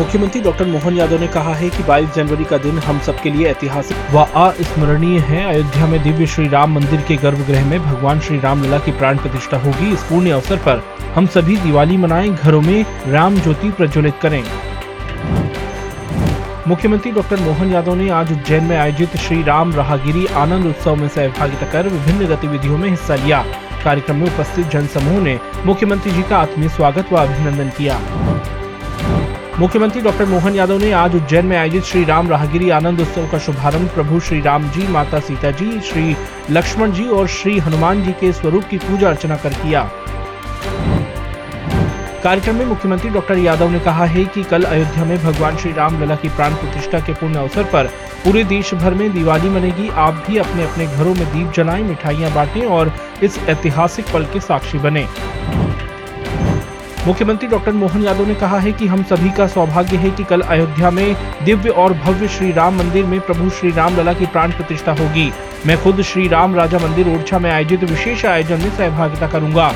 मुख्यमंत्री डॉक्टर मोहन यादव ने कहा है कि 22 जनवरी का दिन हम सबके लिए ऐतिहासिक व अस्मरणीय है। अयोध्या में दिव्य श्री राम मंदिर के गर्भगृह में भगवान श्री राम लला की प्राण प्रतिष्ठा होगी। इस पुण्य अवसर पर हम सभी दिवाली मनाएँ, घरों में राम ज्योति प्रज्वलित करें। मुख्यमंत्री डॉक्टर मोहन यादव ने आज उज्जैन में आयोजित श्री राम राहगिरी आनंद उत्सव में सहभागिता कर विभिन्न गतिविधियों में हिस्सा लिया। कार्यक्रम में उपस्थित जनसमूह ने मुख्यमंत्री जी का आत्मीय स्वागत व अभिनंदन किया। मुख्यमंत्री डॉक्टर मोहन यादव ने आज उज्जैन में आयोजित श्री राम राहगिरी आनंद उत्सव का शुभारंभ प्रभु श्री राम जी, माता सीता जी, श्री लक्ष्मण जी और श्री हनुमान जी के स्वरूप की पूजा अर्चना कर किया। कार्यक्रम में मुख्यमंत्री डॉक्टर यादव ने कहा है कि कल अयोध्या में भगवान श्री राम लला की प्राण प्रतिष्ठा के पूर्ण अवसर पर पूरे देश भर में दिवाली मनेगी। आप भी अपने अपने घरों में दीप जलाएँ, मिठाइयाँ बांटें और इस ऐतिहासिक पल के साक्षी बने। मुख्यमंत्री डॉक्टर मोहन यादव ने कहा है कि हम सभी का सौभाग्य है कि कल अयोध्या में दिव्य और भव्य श्री राम मंदिर में प्रभु श्री राम लला की प्राण प्रतिष्ठा होगी। मैं खुद श्री राम राजा मंदिर ओरछा में आयोजित विशेष आयोजन में सहभागिता करूँगा।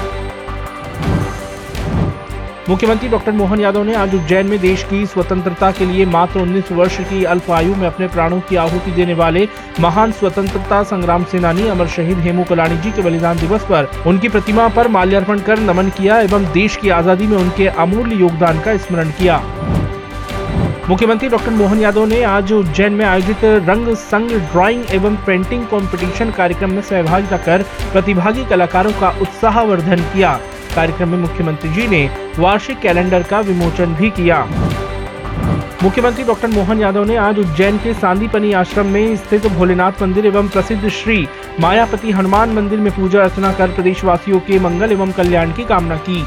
मुख्यमंत्री डॉक्टर मोहन यादव ने आज उज्जैन में देश की स्वतंत्रता के लिए मात्र 19 वर्ष की अल्प आयु में अपने प्राणों की आहुति देने वाले महान स्वतंत्रता संग्राम सेनानी अमर शहीद हेमू कलानी जी के बलिदान दिवस पर उनकी प्रतिमा पर माल्यार्पण कर नमन किया एवं देश की आज़ादी में उनके अमूल्य योगदान का स्मरण किया। मुख्यमंत्री डॉक्टर मोहन यादव ने आज उज्जैन में आयोजित रंग संग ड्राइंग एवं पेंटिंग कंपटीशन कार्यक्रम में सहभागिता कर प्रतिभागी कलाकारों का उत्साहवर्धन किया। कार्यक्रम में मुख्यमंत्री जी ने वार्षिक कैलेंडर का विमोचन भी किया। मुख्यमंत्री डॉक्टर मोहन यादव ने आज उज्जैन के सांदीपनी आश्रम में स्थित भोलेनाथ मंदिर एवं प्रसिद्ध श्री मायापति हनुमान मंदिर में पूजा अर्चना कर प्रदेशवासियों के मंगल एवं कल्याण की कामना की।